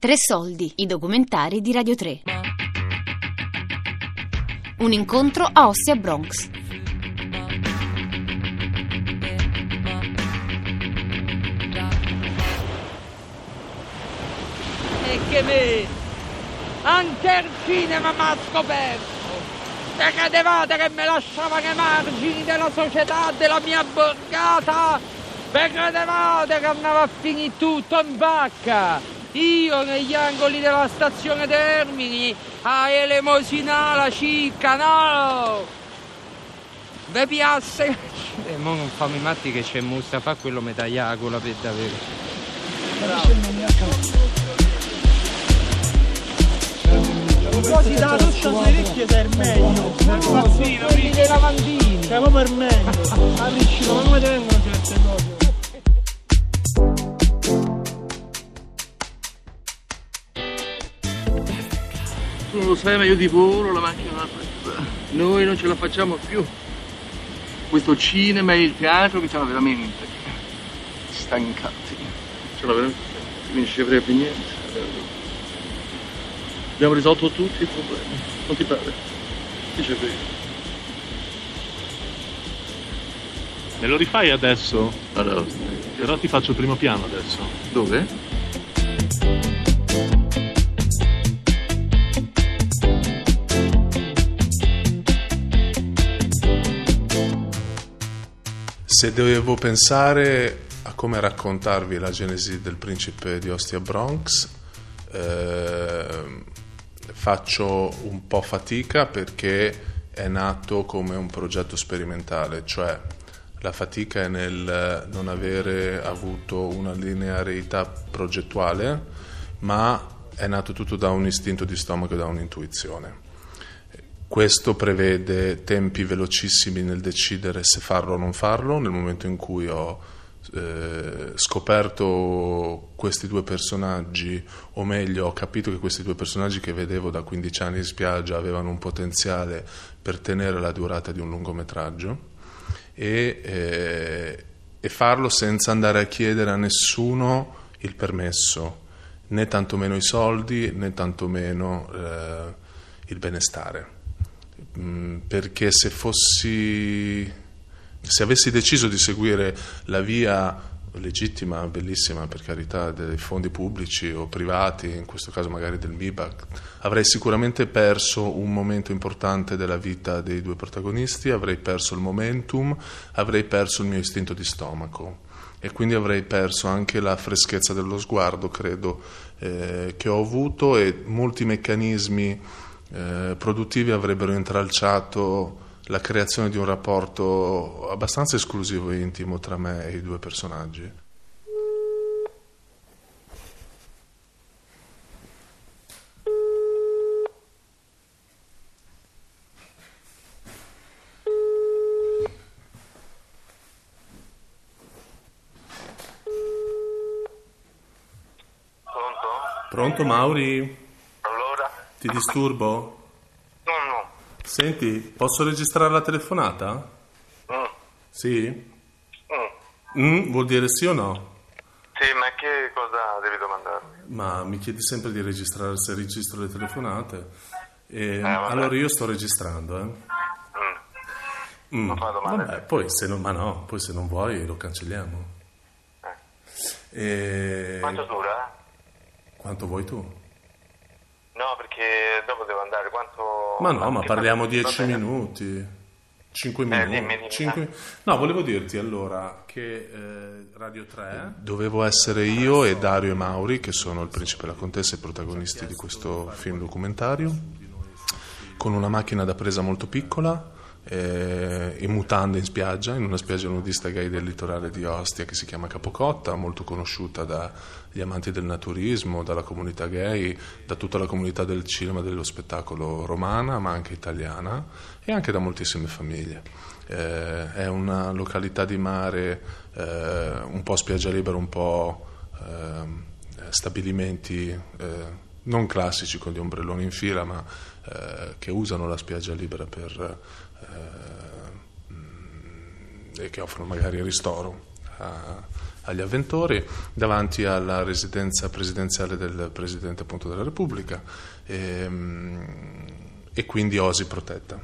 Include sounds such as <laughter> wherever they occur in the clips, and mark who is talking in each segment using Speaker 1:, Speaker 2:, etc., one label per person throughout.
Speaker 1: Tre soldi, i documentari di Radio 3. Un incontro a Ostia Bronx.
Speaker 2: E che me, anche il cinema mi ha scoperto. Te credevate che mi lasciavano ai margini della società, della mia borgata? Ve credevate che andava a finire tutto in vacca? Io negli angoli della stazione Termini a elemosinare la cicca, no! Ve piace? E mo non fammi matti che c'è Mustafa, quello mi taglia la per davvero.
Speaker 3: Quasi da doccia sulle orecchie sei il meglio. Pazzino,
Speaker 2: Quelli dei lavandini.
Speaker 3: Cioè, proprio il meglio. <laughs> Arricino, ma come ti vengono certe cose?
Speaker 4: Tu non lo sai, ma io divoro la macchina da presa. Noi non ce la facciamo più. Questo cinema e il teatro mi fanno veramente stancati. Ce l'ha veramente non ci frega più niente. Abbiamo risolto tutti i problemi. Non ti pare? Che c'è frega?
Speaker 5: Me lo rifai adesso?
Speaker 4: Allora,
Speaker 5: Però ti faccio il primo piano adesso.
Speaker 4: dove?
Speaker 6: Se devo pensare a come raccontarvi la genesi del principe di Ostia Bronx, ehm, faccio un po' fatica perché è nato come un progetto sperimentale, cioè la fatica è nel non avere avuto una linearità progettuale, ma è nato tutto da un istinto di stomaco e da un'intuizione. Questo prevede tempi velocissimi nel decidere se farlo o non farlo. Nel momento in cui ho eh, scoperto questi due personaggi, o meglio, ho capito che questi due personaggi che vedevo da 15 anni in spiaggia avevano un potenziale per tenere la durata di un lungometraggio e, eh, e farlo senza andare a chiedere a nessuno il permesso, né tantomeno i soldi, né tantomeno eh, il benestare. Mm, perché se fossi se avessi deciso di seguire la via legittima, bellissima per carità, dei fondi pubblici o privati, in questo caso magari del MIBAC, avrei sicuramente perso un momento importante della vita dei due protagonisti, avrei perso il momentum, avrei perso il mio istinto di stomaco e quindi avrei perso anche la freschezza dello sguardo, credo, eh, che ho avuto e molti meccanismi eh, produttivi avrebbero intralciato la creazione di un rapporto abbastanza esclusivo e intimo tra me e i due personaggi.
Speaker 7: Pronto?
Speaker 6: Pronto Mauri? Ti disturbo?
Speaker 7: No, no.
Speaker 6: Senti, posso registrare la telefonata?
Speaker 7: Mm.
Speaker 6: Sì?
Speaker 7: Mm.
Speaker 6: Mm, vuol dire sì o no?
Speaker 7: Sì, ma che cosa devi domandarmi?
Speaker 6: Ma mi chiedi sempre di registrare se registro le telefonate. E,
Speaker 7: vabbè.
Speaker 6: allora io sto registrando, eh.
Speaker 7: Mm. Non fa domande.
Speaker 6: Vabbè, poi se non, ma no, poi se non vuoi lo cancelliamo. E...
Speaker 7: Quanto dura?
Speaker 6: Quanto vuoi tu?
Speaker 7: No, perché dopo devo andare. Quanto...
Speaker 6: Ma no, ma parliamo
Speaker 7: fa-
Speaker 6: 10
Speaker 7: va bene.
Speaker 6: minuti. 5
Speaker 7: dimmi,
Speaker 6: minuti.
Speaker 7: dimmi.
Speaker 6: Cinque- No, volevo dirti allora che eh, Radio 3 dovevo essere io e Dario e Mauri, che sono il principe e la contessa, i protagonisti di questo film documentario, con una macchina da presa molto piccola, eh, in mutande in spiaggia, in una spiaggia nudista gay del litorale di Ostia che si chiama Capocotta, molto conosciuta dagli amanti del naturismo, dalla comunità gay, da tutta la comunità del cinema e dello spettacolo romana, ma anche italiana e anche da moltissime famiglie. Eh, è una località di mare eh, un po' spiaggia libera, un po' ehm, stabilimenti eh, non classici con gli ombrelloni in fila, ma eh, che usano la spiaggia libera per, eh, mm, e che offrono magari ristoro a- agli avventori, davanti alla residenza presidenziale del Presidente appunto, della Repubblica ehm, e quindi Osi protetta.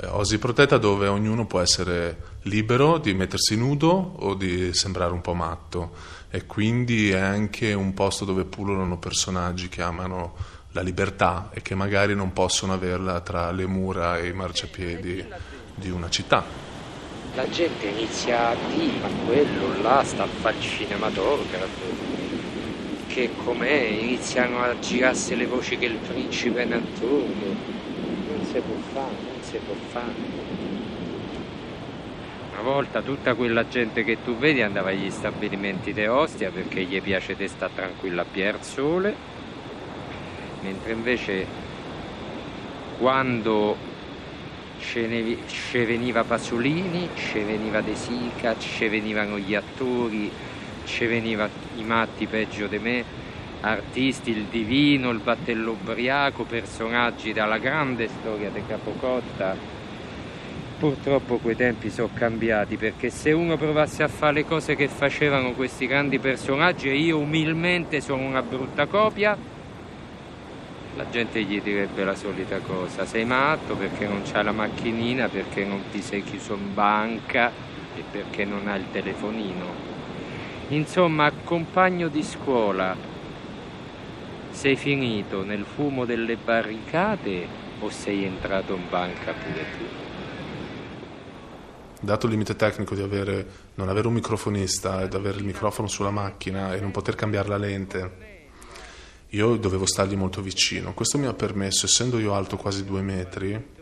Speaker 6: Eh, Osi protetta dove ognuno può essere libero di mettersi nudo o di sembrare un po' matto e quindi è anche un posto dove pullulano personaggi che amano la libertà e che magari non possono averla tra le mura e i marciapiedi di una città.
Speaker 2: La gente inizia a dire, ma quello là sta a fare il cinematografo, che com'è, iniziano a girarsi le voci che il principe è attore. Non si può fare, non si può fare. Una volta tutta quella gente che tu vedi andava agli stabilimenti di Ostia perché gli piace di stare tranquilla a pier sole, mentre invece quando ce veniva Pasolini, ce veniva De Sica, ce venivano gli attori, ce veniva i matti peggio di me, artisti, il divino, il battello ubriaco, personaggi dalla grande storia di Capocotta. Purtroppo quei tempi sono cambiati perché se uno provasse a fare le cose che facevano questi grandi personaggi e io umilmente sono una brutta copia, la gente gli direbbe la solita cosa, sei matto perché non c'hai la macchinina, perché non ti sei chiuso in banca e perché non hai il telefonino. Insomma, compagno di scuola, sei finito nel fumo delle barricate o sei entrato in banca pure tu?
Speaker 6: Dato il limite tecnico di avere, non avere un microfonista ed avere il microfono sulla macchina e non poter cambiare la lente, io dovevo stargli molto vicino. Questo mi ha permesso, essendo io alto quasi due metri,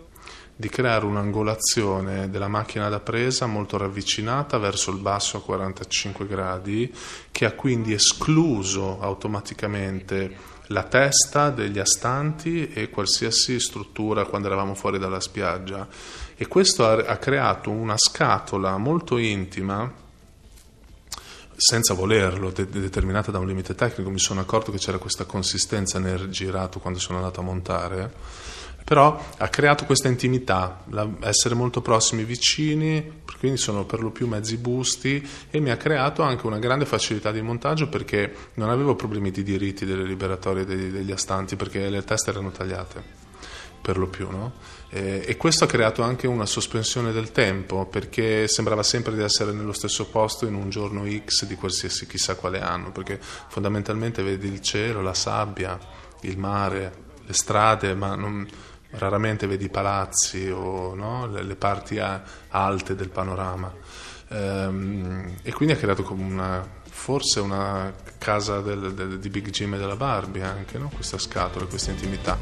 Speaker 6: di creare un'angolazione della macchina da presa molto ravvicinata verso il basso a 45 gradi, che ha quindi escluso automaticamente la testa degli astanti e qualsiasi struttura quando eravamo fuori dalla spiaggia. E questo ha, ha creato una scatola molto intima senza volerlo, de- determinata da un limite tecnico, mi sono accorto che c'era questa consistenza nel girato quando sono andato a montare, però ha creato questa intimità, la- essere molto prossimi, vicini, quindi sono per lo più mezzi busti e mi ha creato anche una grande facilità di montaggio perché non avevo problemi di diritti delle liberatorie degli, degli astanti perché le teste erano tagliate per lo più, no? Eh, e questo ha creato anche una sospensione del tempo, perché sembrava sempre di essere nello stesso posto in un giorno X di qualsiasi chissà quale anno, perché fondamentalmente vedi il cielo, la sabbia, il mare, le strade, ma non- raramente vedi i palazzi o no? le, le parti a- alte del panorama. Ehm, e quindi ha creato come una, forse una casa del- del- di Big Jim e della Barbie anche, no? questa scatola, questa intimità.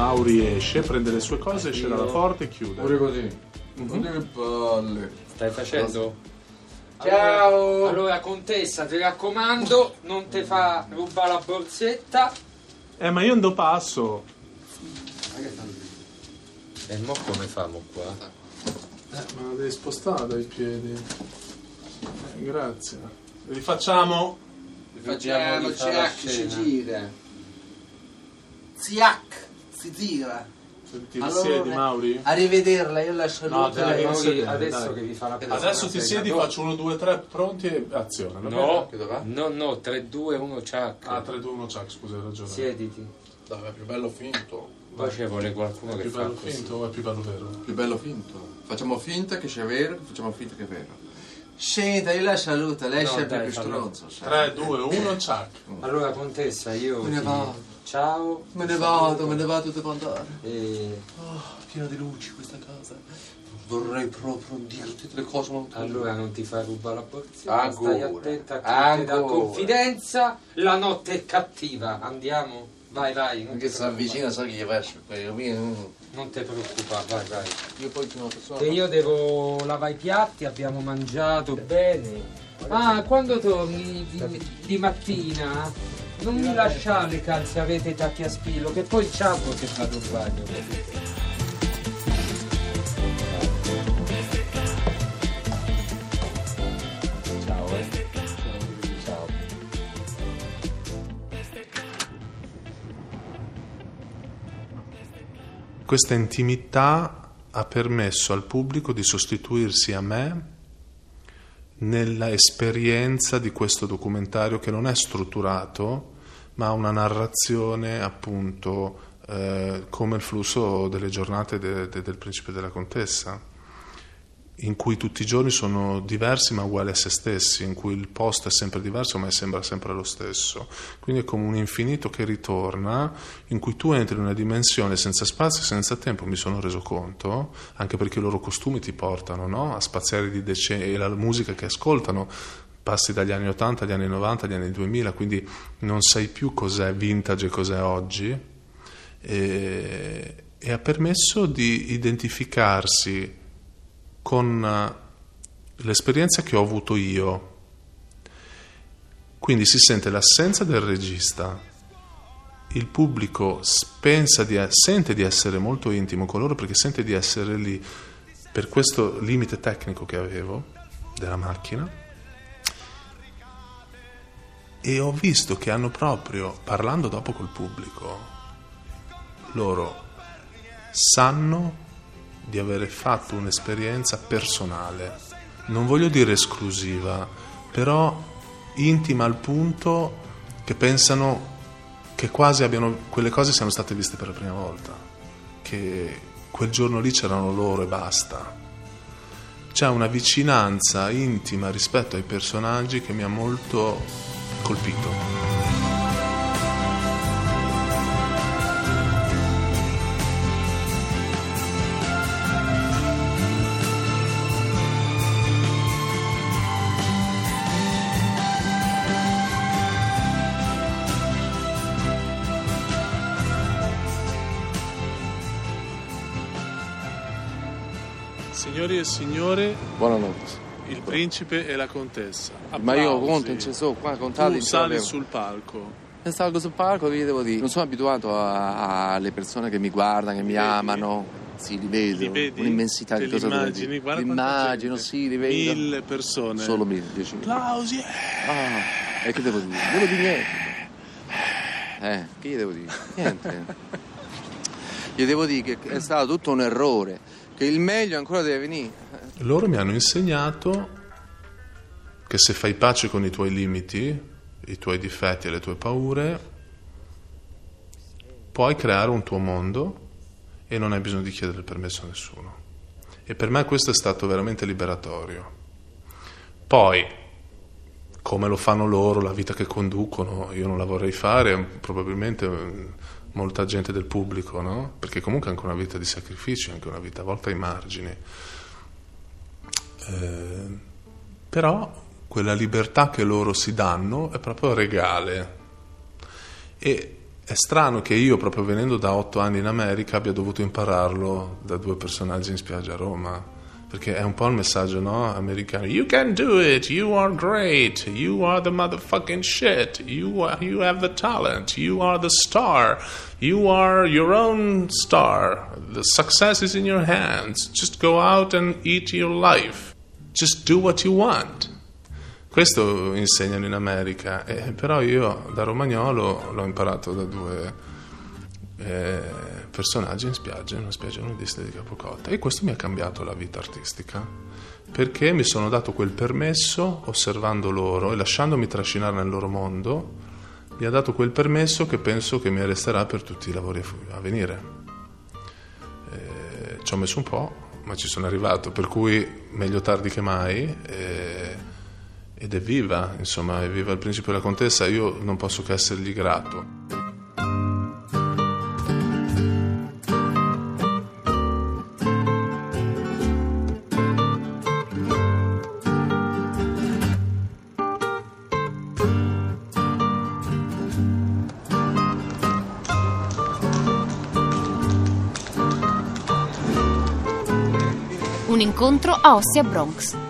Speaker 6: Mauri esce, prende le sue cose, esce dalla porta e chiude.
Speaker 4: Pure così. Guarda che palle.
Speaker 2: Stai facendo?
Speaker 7: Ciao!
Speaker 2: Allora, contessa, ti raccomando, non ti fa rubare la borsetta.
Speaker 6: Eh, ma io non do passo.
Speaker 2: E mo come famo qua?
Speaker 6: Eh, ma la devi spostare dai piedi. Eh, grazie. Rifacciamo.
Speaker 7: Facciamo Ciac si gira. Ziac si tira.
Speaker 6: Ti
Speaker 7: Allora,
Speaker 6: siedi, Mauri?
Speaker 7: Arrivederla, io la saluto.
Speaker 6: No, dai,
Speaker 2: Mauri,
Speaker 6: sedere,
Speaker 2: adesso
Speaker 6: dai.
Speaker 2: che vi fa la presa.
Speaker 6: Adesso ti siedi, faccio 1, 2, 3, pronti e azione.
Speaker 2: No, no, no, 3, 2, 1, ciac.
Speaker 6: Ah, 3, 2, 1, ciao, scusa, hai ragione.
Speaker 2: Siediti.
Speaker 4: Dai, è più bello finto.
Speaker 2: Poi ci vuole qualcuno
Speaker 6: È
Speaker 2: che
Speaker 6: più bello
Speaker 2: così.
Speaker 6: finto o è più bello vero?
Speaker 4: Più bello finto. Facciamo finta che sia vero, facciamo finta che è vero.
Speaker 7: Senta, io la saluto, lei è
Speaker 2: No,
Speaker 7: sempre
Speaker 2: dai,
Speaker 7: più stronzo. sai.
Speaker 6: 3, 2, 1, ciao.
Speaker 2: Allora, contessa, io.
Speaker 7: Me ne
Speaker 2: ti-
Speaker 7: vado.
Speaker 2: Ciao.
Speaker 7: Me ne vado, me ne vado, devo andare.
Speaker 2: E
Speaker 7: Oh, piena di luci questa casa. Vorrei proprio dirti delle cose molto
Speaker 2: allora non ti fa rubare la borsetta.
Speaker 7: Ancora.
Speaker 2: Stai attenta a chi ti
Speaker 7: Ancora.
Speaker 2: confidenza. La notte è cattiva. Andiamo. Vai, vai. Non
Speaker 4: Perché
Speaker 2: ti
Speaker 4: si avvicina, sa che gli verso. Io, io,
Speaker 2: Non ti preoccupare, vai, vai.
Speaker 4: io poi sono una persona.
Speaker 2: Che io devo lavare i piatti, abbiamo mangiato bene. Ah, quando torni di, di mattina non mi lasciare le calze, avete tacchi a spillo, che poi ciao che vado in bagno. Ciao, eh. Ciao.
Speaker 6: Questa intimità ha permesso al pubblico di sostituirsi a me nella esperienza di questo documentario che non è strutturato, ma una narrazione appunto eh, come il flusso delle giornate de, de, del principe e della contessa in cui tutti i giorni sono diversi ma uguali a se stessi, in cui il posto è sempre diverso ma sembra sempre lo stesso. Quindi è come un infinito che ritorna, in cui tu entri in una dimensione senza spazio e senza tempo, mi sono reso conto, anche perché i loro costumi ti portano no? a spaziare di decenni e la musica che ascoltano passi dagli anni 80 agli anni 90 agli anni 2000, quindi non sai più cos'è vintage e cos'è oggi. E, e ha permesso di identificarsi con eh, l'esperienza che ho avuto io. Quindi si sente l'assenza del regista, il pubblico di, sente di essere molto intimo con loro perché sente di essere lì per questo limite tecnico che avevo della macchina e ho visto che hanno proprio, parlando dopo col pubblico, loro sanno di avere fatto un'esperienza personale, non voglio dire esclusiva, però intima al punto che pensano che quasi abbiano, quelle cose siano state viste per la prima volta, che quel giorno lì c'erano loro e basta. C'è una vicinanza intima rispetto ai personaggi che mi ha molto colpito. Signori e signore,
Speaker 8: buonanotte.
Speaker 6: Il principe e la contessa. Applausi.
Speaker 8: Ma io conto, non ci so, qua contate.
Speaker 6: Tu sali sul palco.
Speaker 8: E salgo sul palco, vi devo dire. Non sono abituato alle persone che mi guardano, che mi vedi? amano. Sì, li vedo.
Speaker 6: Li vedi?
Speaker 8: Un'immensità
Speaker 6: Te
Speaker 8: di cosa
Speaker 6: immagini? Guarda
Speaker 8: immagino, sì, li vedo.
Speaker 6: Mille persone.
Speaker 8: Solo mille, diecimila.
Speaker 6: Applausi.
Speaker 8: Ah, e che devo dire? Devo dire niente. Eh, che gli devo dire? Niente. <laughs> gli devo dire che è stato tutto un errore che il meglio ancora deve venire.
Speaker 6: Loro mi hanno insegnato che se fai pace con i tuoi limiti, i tuoi difetti e le tue paure, puoi creare un tuo mondo e non hai bisogno di chiedere il permesso a nessuno. E per me questo è stato veramente liberatorio. Poi, come lo fanno loro, la vita che conducono, io non la vorrei fare, probabilmente molta gente del pubblico, no? Perché comunque è anche una vita di sacrificio, anche una vita a volte ai margini. Eh, però quella libertà che loro si danno è proprio regale. E è strano che io, proprio venendo da otto anni in America, abbia dovuto impararlo da due personaggi in spiaggia a Roma perché è un po' il messaggio no? americano you can do it you are great you are the motherfucking shit you, are, you have the talent you are the star you are your own star the success is in your hands just go out and eat your life just do what you want questo insegnano in America eh, però io da romagnolo l'ho imparato da due eh, personaggi in spiaggia, in una spiaggia nudista di Capocotta e questo mi ha cambiato la vita artistica perché mi sono dato quel permesso osservando loro e lasciandomi trascinare nel loro mondo mi ha dato quel permesso che penso che mi resterà per tutti i lavori a venire. Eh, ci ho messo un po' ma ci sono arrivato per cui meglio tardi che mai eh, ed è viva insomma è viva il principe e la contessa io non posso che essergli grato
Speaker 1: Un incontro a Ostia Bronx.